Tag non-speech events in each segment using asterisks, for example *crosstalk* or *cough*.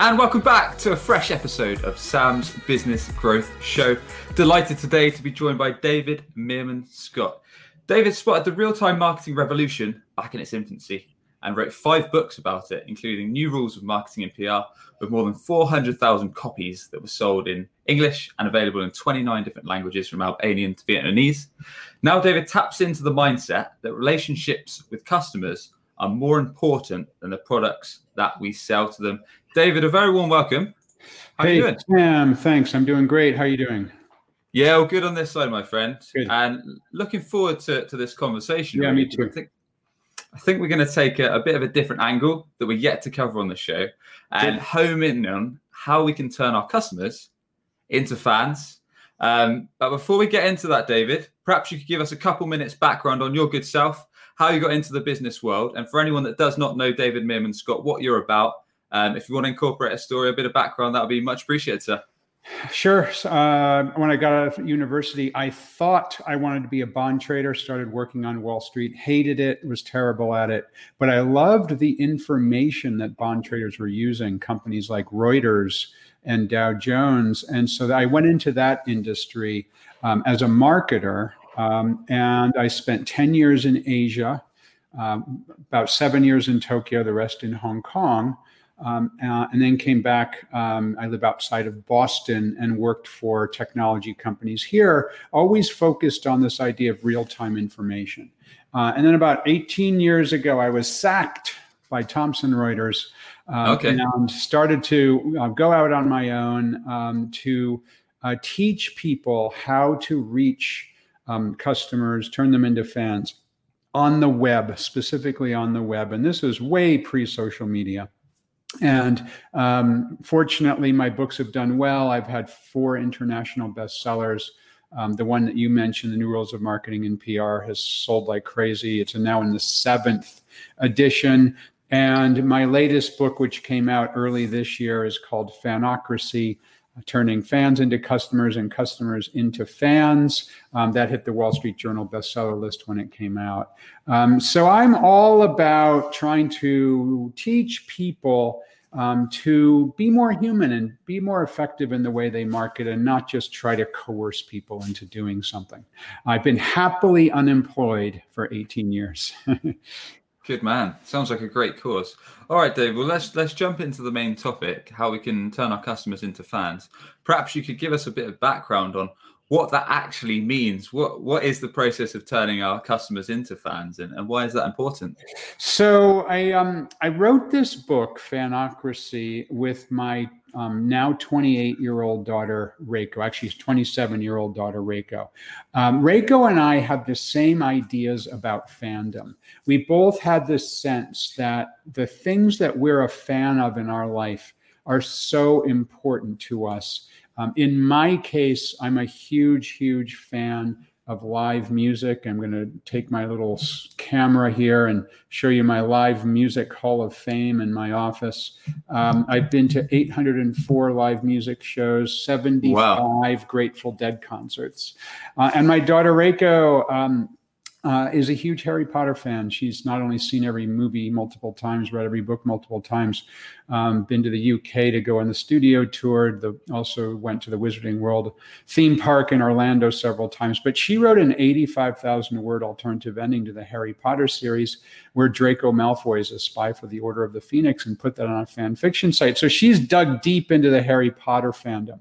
And welcome back to a fresh episode of Sam's Business Growth Show. Delighted today to be joined by David Meerman Scott. David spotted the real time marketing revolution back in its infancy and wrote five books about it, including New Rules of Marketing and PR, with more than 400,000 copies that were sold in English and available in 29 different languages from Albanian to Vietnamese. Now, David taps into the mindset that relationships with customers are more important than the products that we sell to them. David, a very warm welcome. How hey, you doing? Sam, thanks. I'm doing great. How are you doing? Yeah, all good on this side, my friend. Good. And looking forward to, to this conversation. Yeah, me too. I think, I think we're going to take a, a, bit of a different angle that we're yet to cover on the show and good. home in on how we can turn our customers into fans. Um, but before we get into that, David, perhaps you could give us a couple minutes background on your good self, how you got into the business world, and for anyone that does not know David Meerman Scott, what you're about. Um, if you want to incorporate a story, a bit of background, that would be much appreciated, sir. Sure. Uh, when I got out of university, I thought I wanted to be a bond trader, started working on Wall Street, hated it, was terrible at it. But I loved the information that bond traders were using, companies like Reuters and Dow Jones. And so I went into that industry um, as a marketer. Um, and I spent 10 years in Asia, um, about seven years in Tokyo, the rest in Hong Kong um, uh, and then came back. Um, I live outside of Boston and worked for technology companies here, always focused on this idea of real time information. Uh, and then about 18 years ago, I was sacked by Thomson Reuters um, okay. and started to uh, go out on my own um, to uh, teach people how to reach um, customers, turn them into fans on the web, specifically on the web. And this is way pre social media. And um, fortunately, my books have done well. I've had four international bestsellers. Um, the one that you mentioned, The New Rules of Marketing and PR, has sold like crazy. It's now in the seventh edition. And my latest book, which came out early this year, is called Fanocracy turning fans into customers and customers into fans. Um, that hit the Wall Street Journal bestseller list when it came out. Um, so I'm all about trying to teach people um, to be more human and be more effective in the way they market and not just try to coerce people into doing something. I've been happily unemployed for 18 years. *laughs* Good man. Sounds like a great course. All right, Dave. Well, let's let's jump into the main topic: how we can turn our customers into fans. Perhaps you could give us a bit of background on what that actually means. What what is the process of turning our customers into fans, and, and why is that important? So I um I wrote this book, Fanocracy, with my um, now 28 year old daughter, Reiko. Actually, 27 year old daughter, Reiko. Um, Reiko and I have the same ideas about fandom. We both had this sense that the things that we're a fan of in our life are so important to us. Um, in my case, I'm a huge, huge fan of live music. I'm going to take my little camera here and show you my live music hall of fame in my office. Um, I've been to 804 live music shows, 75 wow. Grateful Dead concerts. Uh, and my daughter Reiko, um, uh, is a huge Harry Potter fan. She's not only seen every movie multiple times, read every book multiple times, um, been to the UK to go on the studio tour. The, also went to the Wizarding World theme park in Orlando several times. But she wrote an 85,000 word alternative ending to the Harry Potter series, where Draco Malfoy is a spy for the Order of the Phoenix, and put that on a fan fiction site. So she's dug deep into the Harry Potter fandom.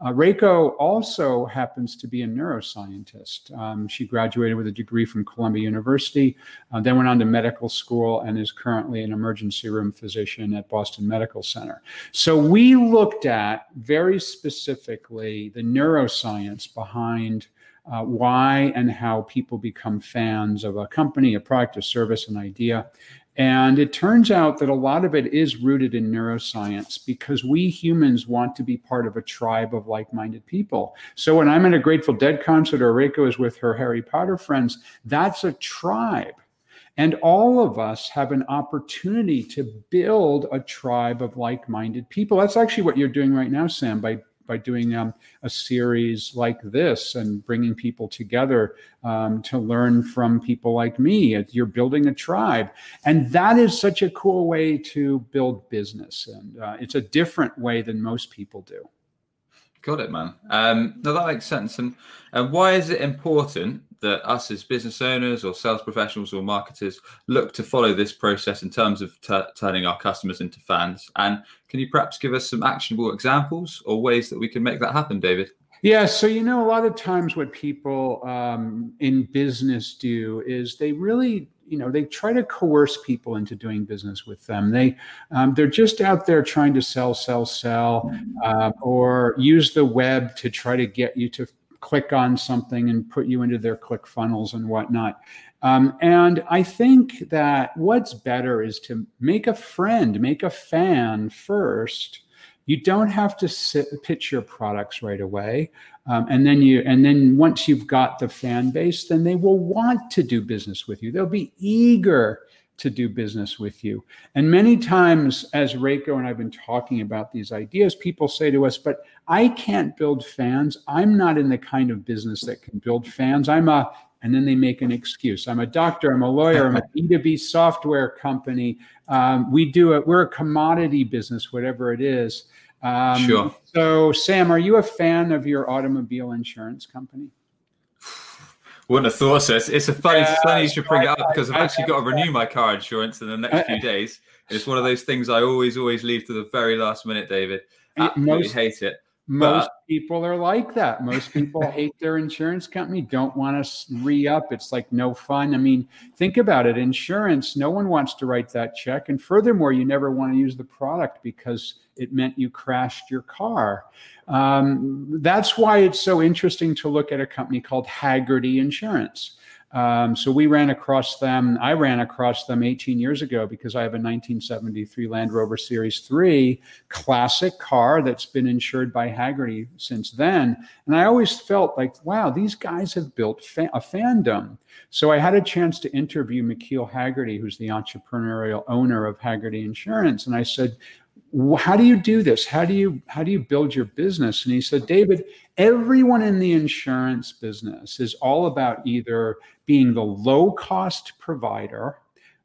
Uh, Reiko also happens to be a neuroscientist. Um, she graduated with a degree from Columbia University, uh, then went on to medical school, and is currently an emergency room physician at Boston Medical Center. So we looked at very specifically the neuroscience behind. Uh, why and how people become fans of a company, a product, a service, an idea. And it turns out that a lot of it is rooted in neuroscience because we humans want to be part of a tribe of like minded people. So when I'm at a Grateful Dead concert or Reiko is with her Harry Potter friends, that's a tribe. And all of us have an opportunity to build a tribe of like minded people. That's actually what you're doing right now, Sam, by by doing um, a series like this and bringing people together um, to learn from people like me. You're building a tribe. And that is such a cool way to build business. And uh, it's a different way than most people do. Got it, man. Um, that makes sense. And why is it important that us as business owners or sales professionals or marketers look to follow this process in terms of t- turning our customers into fans? And can you perhaps give us some actionable examples or ways that we can make that happen, David? Yeah, so you know, a lot of times what people um, in business do is they really you know they try to coerce people into doing business with them they um, they're just out there trying to sell sell sell uh, or use the web to try to get you to click on something and put you into their click funnels and whatnot. Um, and i think that what's better is to make a friend make a fan first. You don't have to sit, pitch your products right away. Um, and then you and then once you've got the fan base then they will want to do business with you. They'll be eager to do business with you. And many times as reiko and i've been talking about these ideas people say to us but i can't build fans. I'm not in the kind of business that can build fans. I'm a and then they make an excuse. I'm a doctor i'm a lawyer i'm a *laughs* b2b software company. Um, we do it we're a commodity business whatever it is. Um, sure. So, Sam, are you a fan of your automobile insurance company? Wouldn't have thought so. It's, it's a funny, yeah, funny you should bring I, it up because I've I, actually I, got to renew my car insurance in the next few days. It's one of those things I always, always leave to the very last minute, David. Absolutely most, hate it. Most but, people are like that. Most *laughs* people hate their insurance company, don't want to re up. It's like no fun. I mean, think about it insurance, no one wants to write that check. And furthermore, you never want to use the product because it meant you crashed your car. Um, that's why it's so interesting to look at a company called Hagerty Insurance. Um, so we ran across them. I ran across them 18 years ago because I have a 1973 Land Rover Series 3 classic car that's been insured by Hagerty since then. And I always felt like, wow, these guys have built fa- a fandom. So I had a chance to interview McKeel Hagerty, who's the entrepreneurial owner of Hagerty Insurance. And I said, how do you do this how do you how do you build your business and he said david everyone in the insurance business is all about either being the low cost provider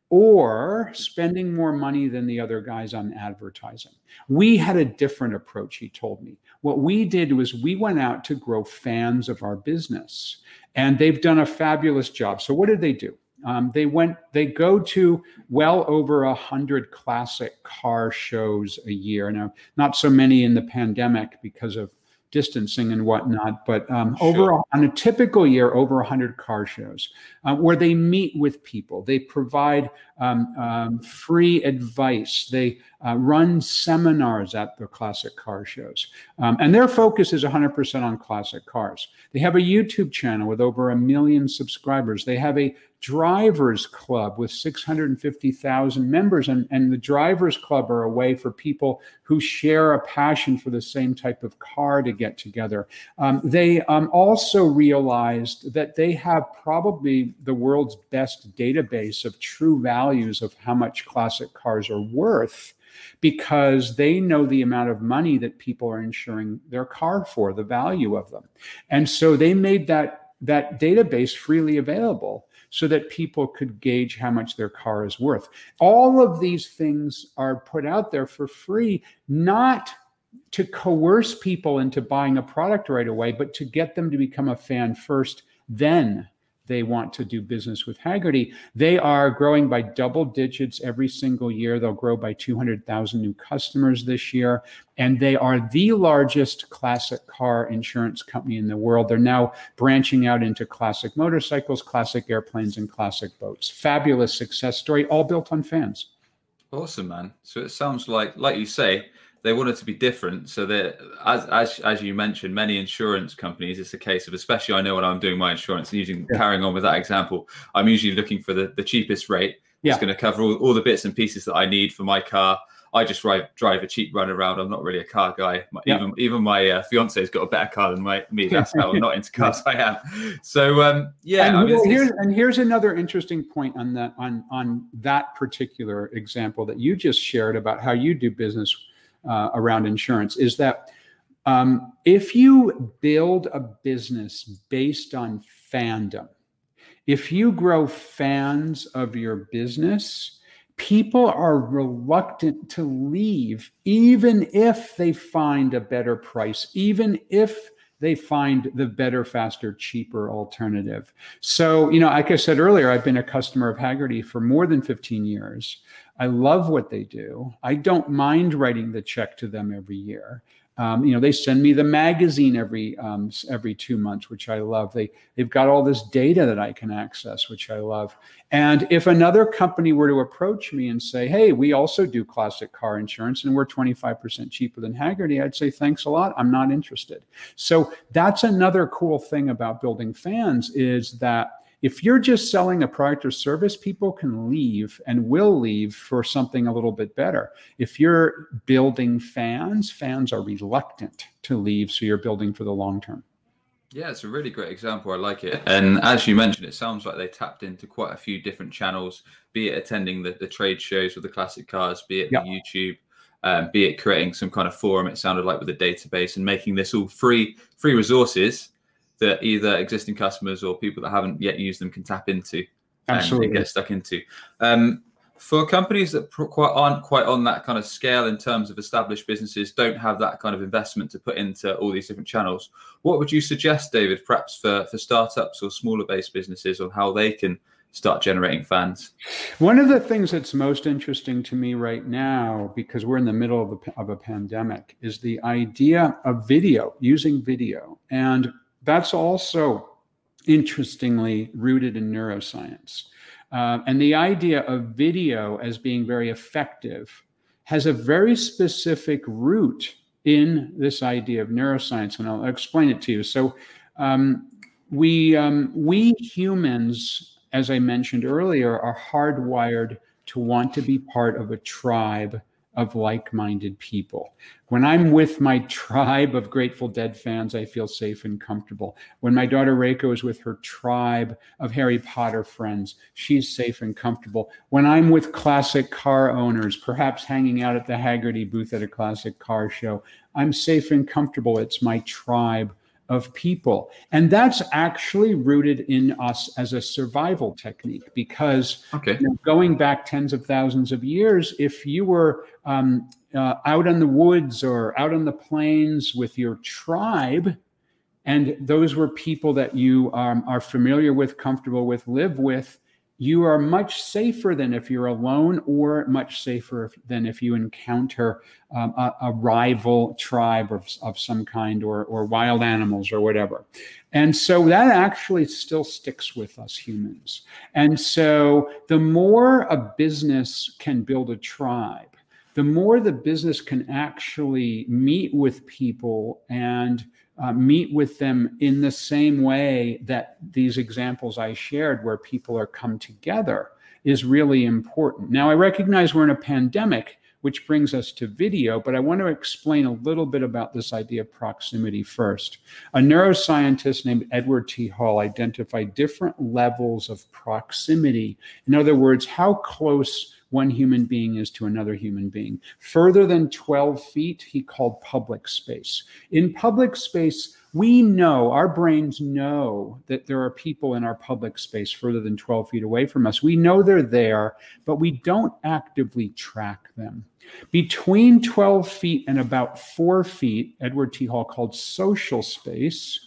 or spending more money than the other guys on advertising. We had a different approach, he told me. What we did was we went out to grow fans of our business, and they've done a fabulous job. So, what did they do? Um, they went, they go to well over a hundred classic car shows a year. Now, not so many in the pandemic because of distancing and whatnot, but um, sure. over on a typical year, over 100 car shows uh, where they meet with people. They provide um, um, free advice. They uh, run seminars at the classic car shows. Um, and their focus is 100% on classic cars. They have a YouTube channel with over a million subscribers. They have a drivers club with 650,000 members. And, and the drivers club are a way for people who share a passion for the same type of car to get together. Um, they um, also realized that they have probably the world's best database of true values of how much classic cars are worth because they know the amount of money that people are insuring their car for, the value of them. And so they made that that database freely available so that people could gauge how much their car is worth. All of these things are put out there for free, not to coerce people into buying a product right away, but to get them to become a fan first, then they want to do business with Hagerty. They are growing by double digits every single year. They'll grow by 200,000 new customers this year. And they are the largest classic car insurance company in the world. They're now branching out into classic motorcycles, classic airplanes, and classic boats. Fabulous success story, all built on fans. Awesome, man. So it sounds like, like you say, they want it to be different. So that as as as you mentioned, many insurance companies, it's a case of especially I know when I'm doing my insurance and using yeah. carrying on with that example, I'm usually looking for the, the cheapest rate. Yeah. It's going to cover all, all the bits and pieces that I need for my car. I just drive drive a cheap run around. I'm not really a car guy. My, yeah. Even even my uh, fiance's got a better car than my, me. That's how I'm *laughs* not into cars I am. So um, yeah. And, I mean, here's, and here's another interesting point on that on on that particular example that you just shared about how you do business uh, around insurance is that um, if you build a business based on fandom, if you grow fans of your business, people are reluctant to leave, even if they find a better price, even if they find the better, faster, cheaper alternative. So, you know, like I said earlier, I've been a customer of Hagerty for more than 15 years. I love what they do. I don't mind writing the check to them every year. Um, you know, they send me the magazine every um, every two months, which I love. They they've got all this data that I can access, which I love. And if another company were to approach me and say, "Hey, we also do classic car insurance, and we're 25% cheaper than Hagerty," I'd say, "Thanks a lot. I'm not interested." So that's another cool thing about building fans is that if you're just selling a product or service, people can leave and will leave for something a little bit better. If you're building fans, fans are reluctant to leave, so you're building for the long term. Yeah, it's a really great example. I like it. And as you mentioned, it sounds like they tapped into quite a few different channels, be it attending the, the trade shows with the classic cars, be it YouTube, um, be it creating some kind of forum, it sounded like with a database and making this all free, free resources that either existing customers or people that haven't yet used them can tap into Absolutely. and get stuck into. Um, for companies that quite aren't quite on that kind of scale in terms of established businesses, don't have that kind of investment to put into all these different channels. What would you suggest, David, perhaps for, for startups or smaller based businesses on how they can start generating fans? One of the things that's most interesting to me right now, because we're in the middle of a, of a pandemic, is the idea of video, using video. And that's also interestingly rooted in neuroscience. Uh, and the idea of video as being very effective has a very specific root in this idea of neuroscience, and I'll explain it to you. So, um, we um, we humans, as I mentioned earlier, are hardwired to want to be part of a tribe of like minded people. When I'm with my tribe of Grateful Dead fans, I feel safe and comfortable. When my daughter Reiko is with her tribe of Harry Potter friends, she's safe and comfortable. When I'm with classic car owners, perhaps hanging out at the Hagerty booth at a classic car show, I'm safe and comfortable. It's my tribe of people. And that's actually rooted in us as a survival technique because okay. you know, going back tens of thousands of years, if you were um, uh, out in the woods or out on the plains with your tribe, and those were people that you um, are familiar with, comfortable with, live with, you are much safer than if you're alone, or much safer than if you encounter um, a, a, rival tribe of, of some kind, or, or wild animals, or whatever. And so that actually still sticks with us humans. And so the more a business can build a tribe, the more the business can actually meet with people and uh, meet with them in the same way that these examples I shared, where people are come together, is really important. Now, I recognize we're in a pandemic, which brings us to video, but I want to explain a little bit about this idea of proximity first. A neuroscientist named Edward T. Hall identified different levels of proximity. In other words, how close one human being is to another human being. Further than 12 feet, he called public space. In public space, we know, our brains know that there are people in our public space further than 12 feet away from us. We know they're there, but we don't actively track them. Between 12 feet and about four feet, Edward T. Hall called social space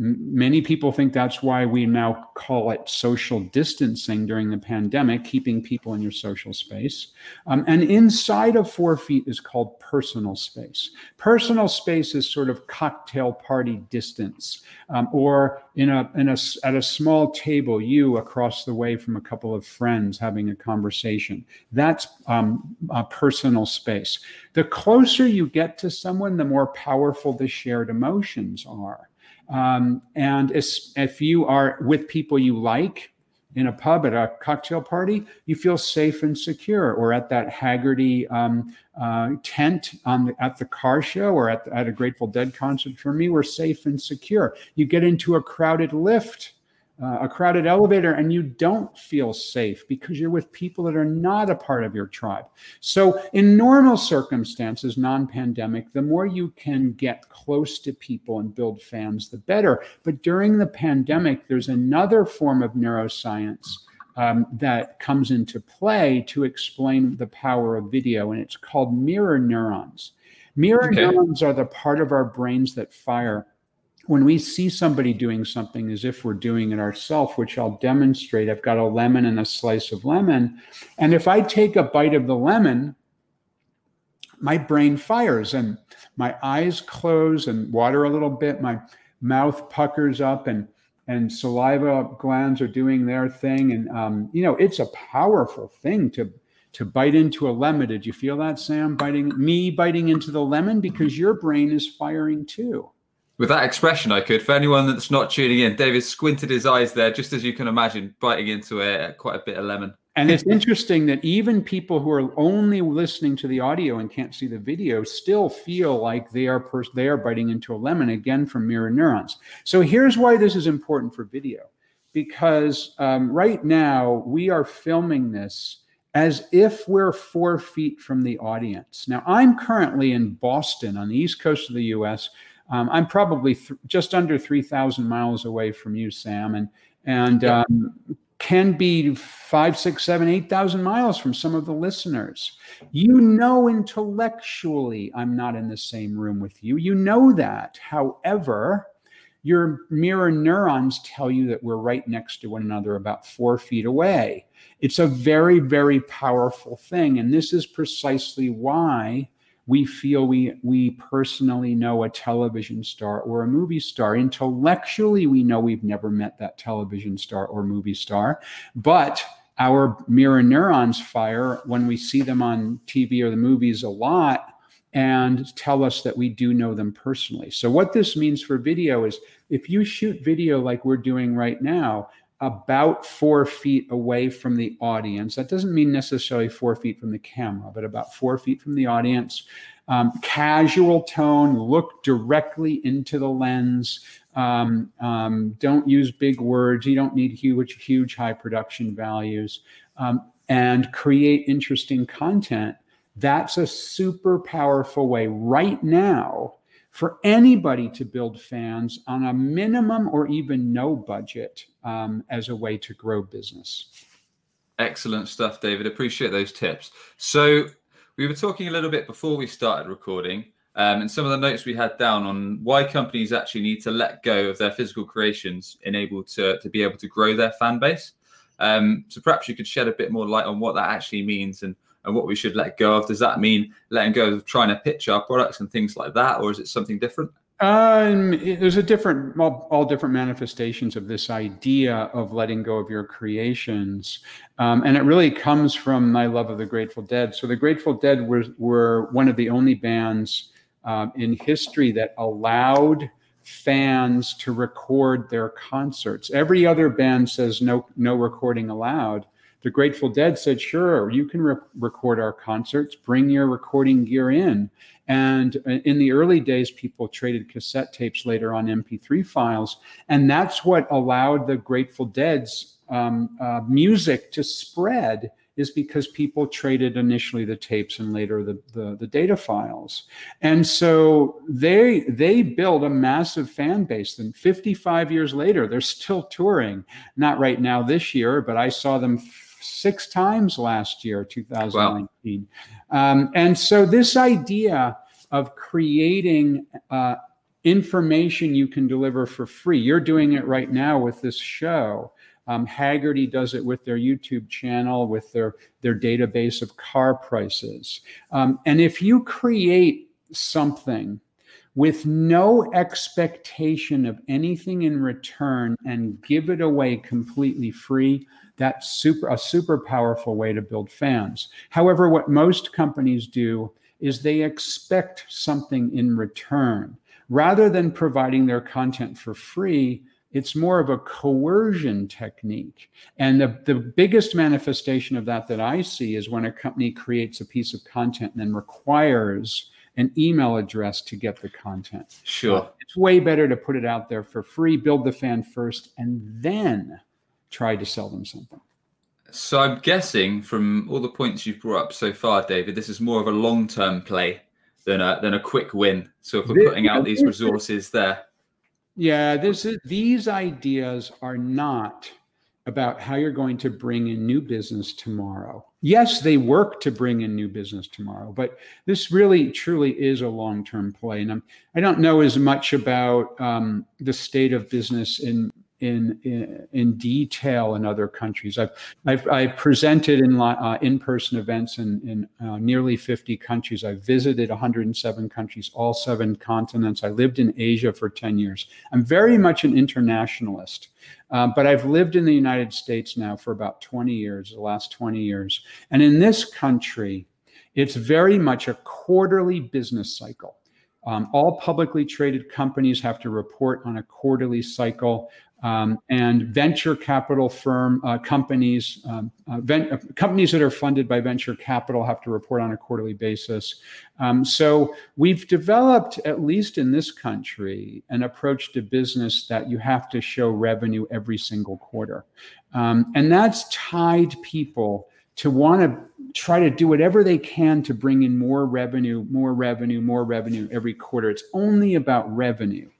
Many people think that's why we now call it social distancing during the pandemic, keeping people in your social space. Um, and inside of four feet is called personal space. Personal space is sort of cocktail party distance, um, or in a, in a, at a small table, you across the way from a couple of friends having a conversation. That's um, a personal space. The closer you get to someone, the more powerful the shared emotions are. Um, and if you are with people you like, in a pub at a cocktail party, you feel safe and secure. Or at that Hagerty um, uh, tent on the, at the car show or at, at a Grateful Dead concert, for me, we're safe and secure. You get into a crowded lift uh, a crowded elevator and you don't feel safe because you're with people that are not a part of your tribe. So, in normal circumstances, non pandemic, the more you can get close to people and build fans, the better. But during the pandemic, there's another form of neuroscience. Um, that comes into play to explain the power of video, and it's called mirror neurons. Mirror okay. neurons are the part of our brains that fire when we see somebody doing something as if we're doing it ourselves, which I'll demonstrate, I've got a lemon and a slice of lemon. And if I take a bite of the lemon, my brain fires and my eyes close and water a little bit. My mouth puckers up and and saliva glands are doing their thing. And um, you know, it's a powerful thing to to bite into a lemon. Did you feel that, Sam? Biting me biting into the lemon because your brain is firing too. With that expression, I could. For anyone that's not tuning in, David squinted his eyes there, just as you can imagine, biting into a, quite a bit of lemon. And it's interesting that even people who are only listening to the audio and can't see the video still feel like they are pers- they are biting into a lemon again from mirror neurons. So here's why this is important for video, because um, right now we are filming this as if we're four feet from the audience. Now I'm currently in Boston on the east coast of the U.S. Um, I'm probably th- just under 3,000 miles away from you, Sam, and and um, can be five, six, seven, eight thousand miles from some of the listeners. You know, intellectually, I'm not in the same room with you. You know that. However, your mirror neurons tell you that we're right next to one another, about four feet away. It's a very, very powerful thing. And this is precisely why we feel we we personally know a television star or a movie star intellectually we know we've never met that television star or movie star but our mirror neurons fire when we see them on TV or the movies a lot and tell us that we do know them personally. So, what this means for video is if you shoot video like we're doing right now, about four feet away from the audience. That doesn't mean necessarily four feet from the camera, but about four feet from the audience. Um, casual tone, look directly into the lens. Um, um, don't use big words. You don't need huge, huge high production values. Um, and create interesting content. That's a super powerful way right now for anybody to build fans on a minimum or even no budget um, as a way to grow business. Excellent stuff, David. Appreciate those tips. So, we were talking a little bit before we started recording, um, and some of the notes we had down on why companies actually need to let go of their physical creations in able to, to be able to grow their fan base. Um, so, perhaps you could shed a bit more light on what that actually means and and what we should let go of? Does that mean letting go of trying to pitch our products and things like that, or is it something different? Um, there's a different, all, all, different manifestations of this idea of letting go of your creations, um, and it really comes from my love of the Grateful Dead. So the Grateful Dead were were one of the only bands um, in history that allowed fans to record their concerts. Every other band says no, no recording allowed the Grateful Dead said, sure, you can re- record our concerts, bring your recording gear in. And uh, in the early days, people traded cassette tapes later on MP3 files. And that's what allowed the Grateful Dead's um, uh, music to spread is because people traded initially the tapes and later the, the, the, data files. And so they they built a massive fan base. And 55 years later, they're still touring. Not right now this year, but I saw them six times last year, 2019. Wow. Um, and so, this idea of creating uh, information you can deliver for free, you're doing it right now with this show. Um, Hagerty does it with their YouTube channel, with their, their database of car prices. Um, and if you create something with no expectation of anything in return and give it away completely free, that's super a super powerful way to build fans. However, what most companies do is they expect something in return. Rather than providing their content for free, it's more of a coercion technique. And the, the biggest manifestation of that that I see is when a company creates a piece of content and then requires an email address to get the content. Sure. It's way better to put it out there for free, build the fan first, and then try to sell them something. So I'm guessing from all the points you've brought up so far, David, this is more of a long-term play than a than a quick win. So if we're putting out these resources there. Yeah, this is, these ideas are not about how you're going to bring in new business tomorrow. Yes, they work to bring in new business tomorrow, but this really truly is a long term play. And I'm, I do not know as much about um, the state of business in in, in, detail in other countries. I've I've, I've presented in uh, in person events in in uh, nearly 50 countries. I've visited 107 countries, all seven continents. I lived in Asia for 10 years. I'm very much an internationalist, uh, but I've lived in the United States now for about 20 years, the last 20 years, and in this country, it's very much a quarterly business cycle. Um, all publicly traded companies have to report on a quarterly cycle. Um, and venture capital firm uh, companies, um, uh, ven- uh, companies that are funded by venture capital have to report on a quarterly basis. Um, so we've developed, at least in this country, an approach to business that you have to show revenue every single quarter, um, and that's tied people to want to try to do whatever they can to bring in more revenue, more revenue, more revenue every quarter. It's only about revenue.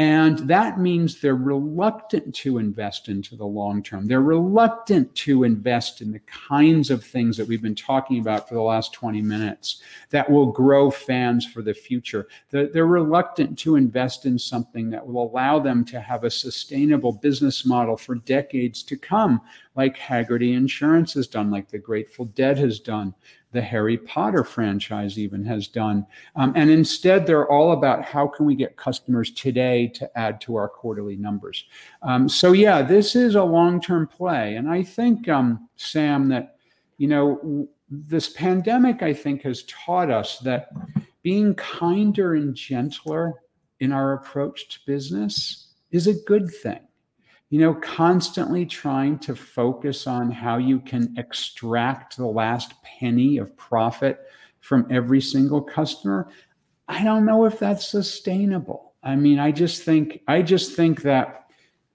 And that means they're reluctant to invest into the long term. They're reluctant to invest in the kinds of things that we've been talking about for the last 20 minutes that will grow fans for the future. They're, they're reluctant to invest in something that will allow them to have a sustainable business model for decades to come, like Hagerty Insurance has done, like the Grateful Dead has done the Harry Potter franchise even has done. Um, and instead, they're all about how can we get customers today to add to our quarterly numbers. Um, so, yeah, this is a long term play. And I think, um, Sam, that, you know, this pandemic, I think, has taught us that being kinder and gentler in our approach to business is a good thing you know, constantly trying to focus on how you can extract the last penny of profit from every single customer, I don't know if that's sustainable. I mean, I just think I just think that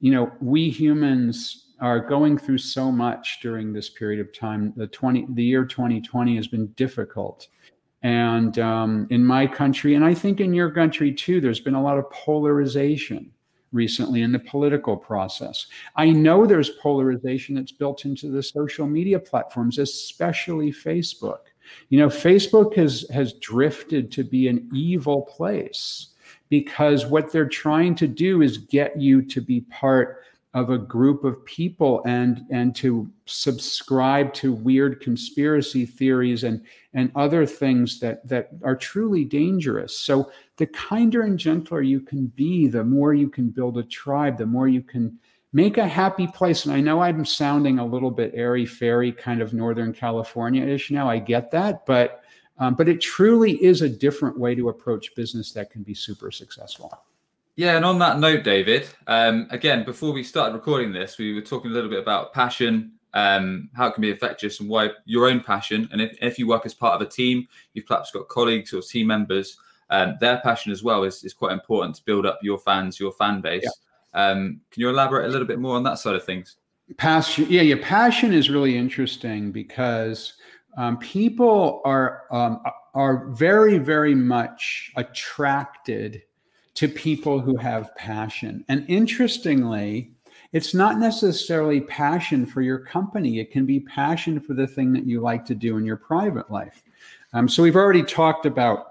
you know, we humans are going through so much during this period of time. The 20 the year 2020 has been difficult. And um, in my country, and I think in your country too, there's been a lot of polarization recently in the political process. I know there's polarization that's built into the social media platforms, especially Facebook. You know, Facebook has has drifted to be an evil place because what they're trying to do is get you to be part of a group of people and and to subscribe to weird conspiracy theories and and other things that that are truly dangerous. So the kinder and gentler you can be the more you can build a tribe the more you can make a happy place. And i know i'm sounding a little bit airy fairy kind of northern california-ish now i get that but um, but it truly is a different way to approach business that can be super successful yeah, and on that note, David, um, again, before we started recording this, we were talking a little bit about passion, um, how it can be infectious, and why your own passion. And if, if you work as part of a team, you've perhaps got colleagues or team members, um, their passion as well is, is quite important to build up your fans, your fan base. Yeah. Um, can you elaborate a little bit more on that side of things? Passion, yeah, your passion is really interesting because um, people are um, are very, very much attracted to people who have passion. And interestingly, it's not necessarily passion for your company, it can be passion for the thing that you like to do in your private life. Um, so we've already talked about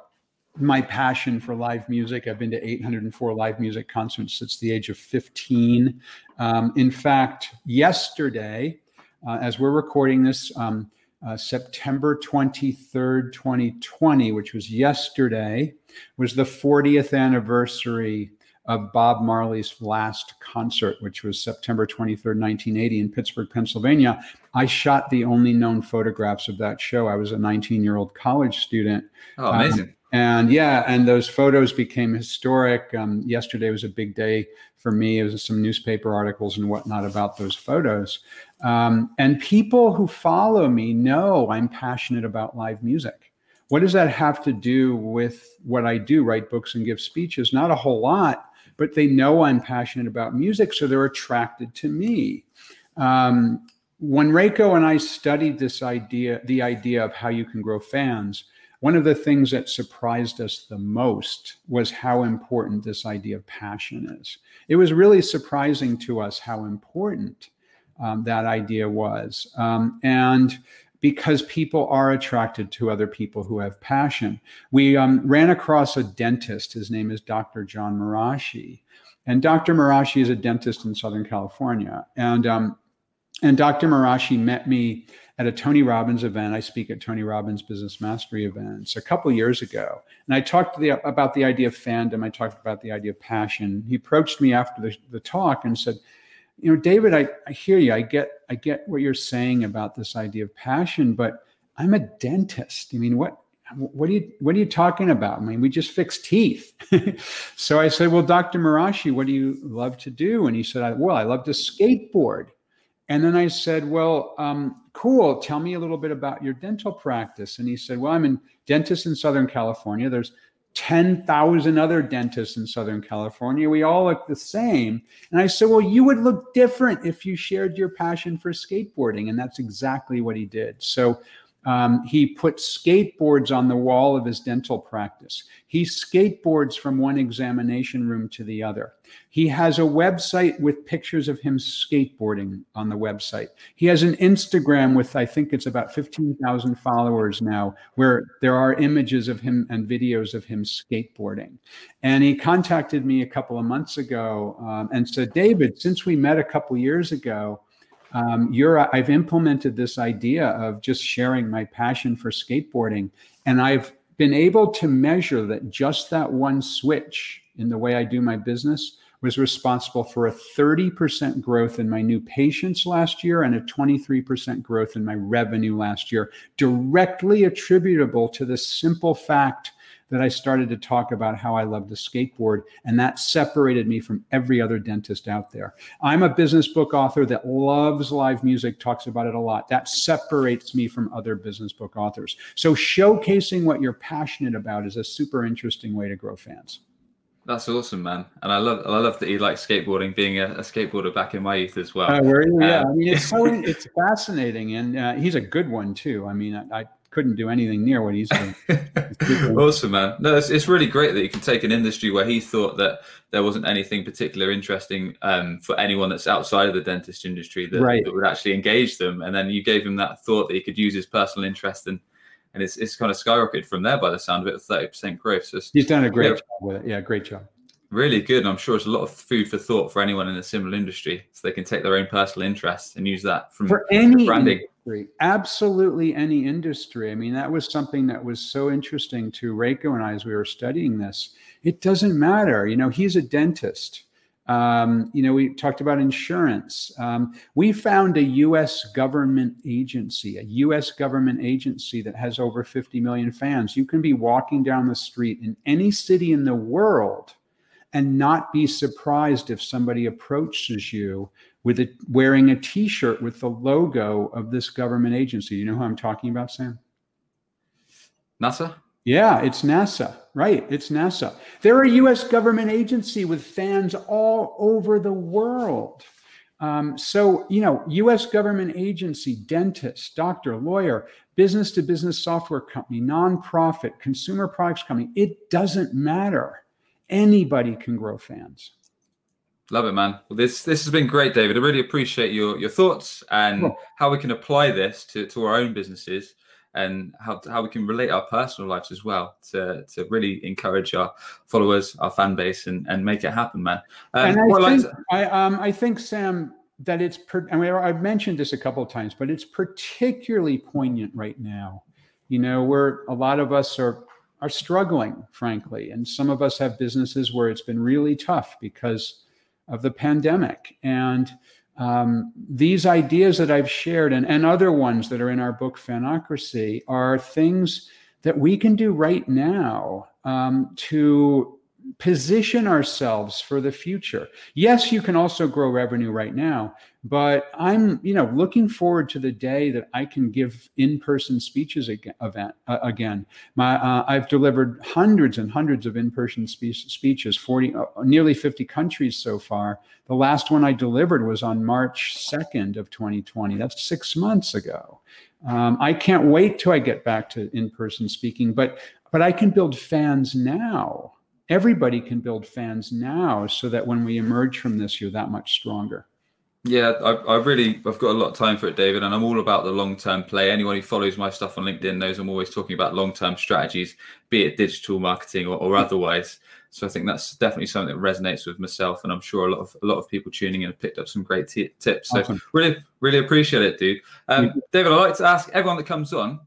my passion for live music. I've been to 804 live music concerts since the age of 15. Um, in fact, yesterday, uh, as we're recording this, um, uh, September 23rd, 2020, which was yesterday, was the 40th anniversary of Bob Marley's last concert, which was September 23rd, 1980, in Pittsburgh, Pennsylvania. I shot the only known photographs of that show. I was a 19 year old college student. Oh, amazing. Um, and yeah, and those photos became historic. Um, yesterday was a big day for me. It was some newspaper articles and whatnot about those photos. Um, and people who follow me know I'm passionate about live music. What does that have to do with what I do, write books and give speeches? Not a whole lot, but they know I'm passionate about music, so they're attracted to me. Um, when Reiko and I studied this idea, the idea of how you can grow fans, one of the things that surprised us the most was how important this idea of passion is. It was really surprising to us how important um, that idea was. Um, and because people are attracted to other people who have passion. We um, ran across a dentist. His name is Dr. John Marashi. And Dr. Marashi is a dentist in Southern California. And, um, and Dr. Marashi met me at a Tony Robbins event. I speak at Tony Robbins Business Mastery events a couple years ago. And I talked the, about the idea of fandom. I talked about the idea of passion. He approached me after the, the talk and said, you know, David, I, I hear you. I get I get what you're saying about this idea of passion, but I'm a dentist. I mean, what what are you what are you talking about? I mean, we just fix teeth. *laughs* so I said, Well, Dr. Marashi, what do you love to do? And he said, Well, I love to skateboard. And then I said, Well, um, cool. Tell me a little bit about your dental practice. And he said, Well, I'm a dentist in Southern California. There's 10,000 other dentists in Southern California. We all look the same. And I said, Well, you would look different if you shared your passion for skateboarding. And that's exactly what he did. So um, he put skateboards on the wall of his dental practice. He skateboards from one examination room to the other. He has a website with pictures of him skateboarding on the website. He has an Instagram with, I think it's about 15,000 followers now, where there are images of him and videos of him skateboarding. And he contacted me a couple of months ago um, and said, David, since we met a couple years ago, um, you're I've implemented this idea of just sharing my passion for skateboarding, and I've been able to measure that just that one switch in the way I do my business was responsible for a 30% growth in my new patients last year and a 23% growth in my revenue last year, directly attributable to the simple fact that I started to talk about how I love the skateboard, and that separated me from every other dentist out there. I'm a business book author that loves live music, talks about it a lot. That separates me from other business book authors. So, showcasing what you're passionate about is a super interesting way to grow fans. That's awesome, man. And I love I love that you like skateboarding, being a, a skateboarder back in my youth as well. Uh, yeah, um, I mean it's so *laughs* it's fascinating, and uh, he's a good one too. I mean, I, I couldn't do anything near what he's doing. *laughs* awesome, man. No, it's, it's really great that you can take an industry where he thought that there wasn't anything particular interesting um, for anyone that's outside of the dentist industry that, right. that, would actually engage them, and then you gave him that thought that he could use his personal interest and. And it's, it's kind of skyrocketed from there by the sound of it, 30% growth. So he's done a great yeah, job with it. Yeah, great job really good. And I'm sure it's a lot of food for thought for anyone in a similar industry, so they can take their own personal interest and use that from for any branding. Industry, absolutely any industry. I mean, that was something that was so interesting to Reiko and I as we were studying this. It doesn't matter, you know. He's a dentist. Um, you know, we talked about insurance. Um, we found a U.S. government agency, a U.S. government agency that has over 50 million fans. You can be walking down the street in any city in the world and not be surprised if somebody approaches you with it wearing a t-shirt with the logo of this government agency. You know who I'm talking about, Sam? NASA? Yeah, it's NASA. Right, it's NASA. They're a US government agency with fans all over the world. Um, so, you know, US government agency, dentist, doctor, lawyer, business to business software company, nonprofit, consumer products company, it doesn't matter anybody can grow fans. Love it, man. Well, this this has been great, David. I really appreciate your your thoughts and cool. how we can apply this to, to our own businesses and how how we can relate our personal lives as well to to really encourage our followers, our fan base, and and make it happen, man. Um, and I, think, I, um, I think Sam that it's per- I mean I've mentioned this a couple of times, but it's particularly poignant right now. You know, where a lot of us are are struggling, frankly. And some of us have businesses where it's been really tough because of the pandemic. And um, these ideas that I've shared and, and other ones that are in our book, Fanocracy, are things that we can do right now um, to position ourselves for the future. Yes, you can also grow revenue right now, but I'm, you know, looking forward to the day that I can give in-person speeches again. Event, uh, again. My, uh, I've delivered hundreds and hundreds of in-person spe- speeches, 40, uh, nearly 50 countries so far. The last one I delivered was on March 2nd of 2020. That's six months ago. Um, I can't wait till I get back to in-person speaking, but but I can build fans now everybody can build fans now so that when we emerge from this, you're that much stronger. Yeah, I, I, really, I've got a lot of time for it, David, and I'm all about the long term play. Anyone who follows my stuff on LinkedIn knows I'm always talking about long term strategies, be it digital marketing or, or, otherwise. So I think that's definitely something that resonates with myself, and I'm sure a lot of a lot of people tuning in have picked up some great t- tips. So awesome. really, really appreciate it, dude. Um, David, I'd like to ask everyone that comes on: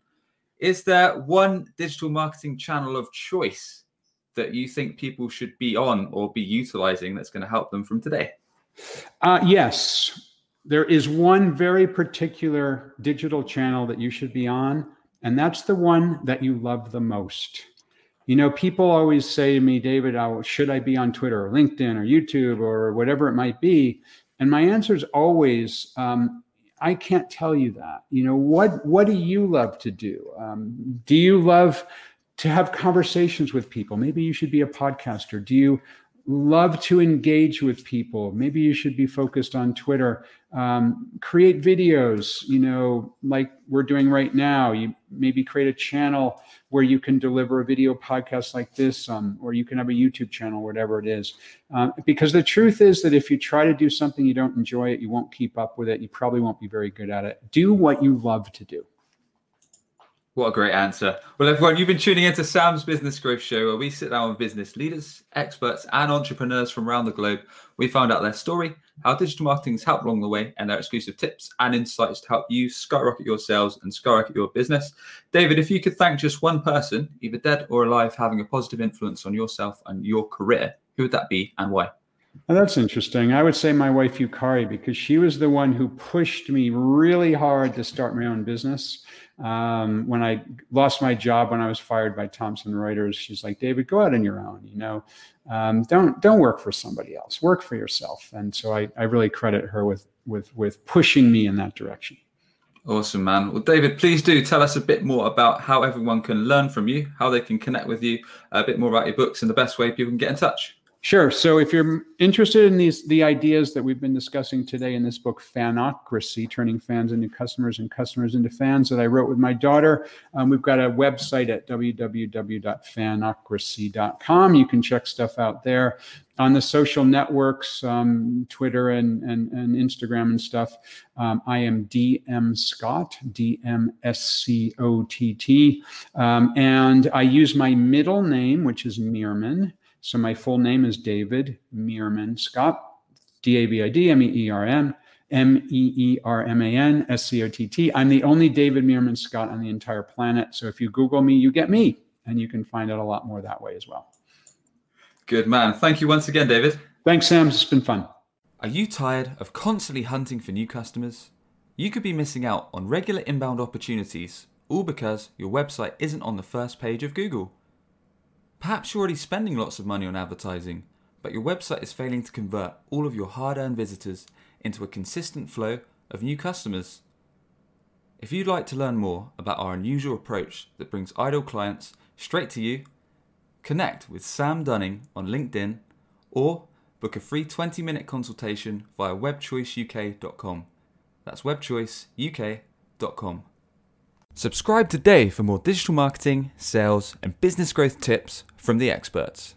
Is there one digital marketing channel of choice that you think people should be on or be utilizing that's going to help them from today? Uh, yes, there is one very particular digital channel that you should be on, and that's the one that you love the most. You know, people always say to me, David, oh, should I be on Twitter or LinkedIn or YouTube or whatever it might be? And my answer is always, um, I can't tell you that. You know, what what do you love to do? Um, do you love to have conversations with people. Maybe you should be a podcaster. Do you love to engage with people? Maybe you should be focused on Twitter. Um, create videos, you know, like we're doing right now. You maybe create a channel where you can deliver a video podcast like this, um, or you can have a YouTube channel, whatever it is. Um, because the truth is that if you try to do something you don't enjoy it, you won't keep up with it. You probably won't be very good at it. Do what you love to do. What a great answer. Well, everyone, you've been tuning into Sam's Business Growth Show, where we sit down with business leaders, experts, and entrepreneurs from around the globe. We find out their story, how digital marketing has helped along the way, and their exclusive tips and insights to help you skyrocket your sales and skyrocket your business. David, if you could thank just one person, either dead or alive, having a positive influence on yourself and your career, who would that be and why? Oh, that's interesting. I would say my wife Yukari because she was the one who pushed me really hard to start my own business. Um, when I lost my job when I was fired by Thomson Reuters, she's like, "David, go out on your own. You know, um, don't don't work for somebody else. Work for yourself." And so I, I really credit her with with with pushing me in that direction. Awesome, man. Well, David, please do tell us a bit more about how everyone can learn from you, how they can connect with you, a bit more about your books, and the best way people can get in touch. Sure. So if you're interested in these the ideas that we've been discussing today in this book, Fanocracy, turning fans into customers and customers into fans, that I wrote with my daughter, um, we've got a website at www.fanocracy.com. You can check stuff out there. On the social networks, um, Twitter and, and, and Instagram and stuff, um, I am DM Scott, D M S C O T T. Um, and I use my middle name, which is Meerman. So my full name is David Meerman Scott, D A V I D M E E R N M E E R M A N S C O T T. I'm the only David Meerman Scott on the entire planet. So if you Google me, you get me, and you can find out a lot more that way as well. Good man. Thank you once again, David. Thanks, Sam. It's been fun. Are you tired of constantly hunting for new customers? You could be missing out on regular inbound opportunities, all because your website isn't on the first page of Google. Perhaps you're already spending lots of money on advertising, but your website is failing to convert all of your hard earned visitors into a consistent flow of new customers. If you'd like to learn more about our unusual approach that brings idle clients straight to you, connect with Sam Dunning on LinkedIn or book a free 20 minute consultation via webchoiceuk.com. That's webchoiceuk.com. Subscribe today for more digital marketing, sales, and business growth tips from the experts.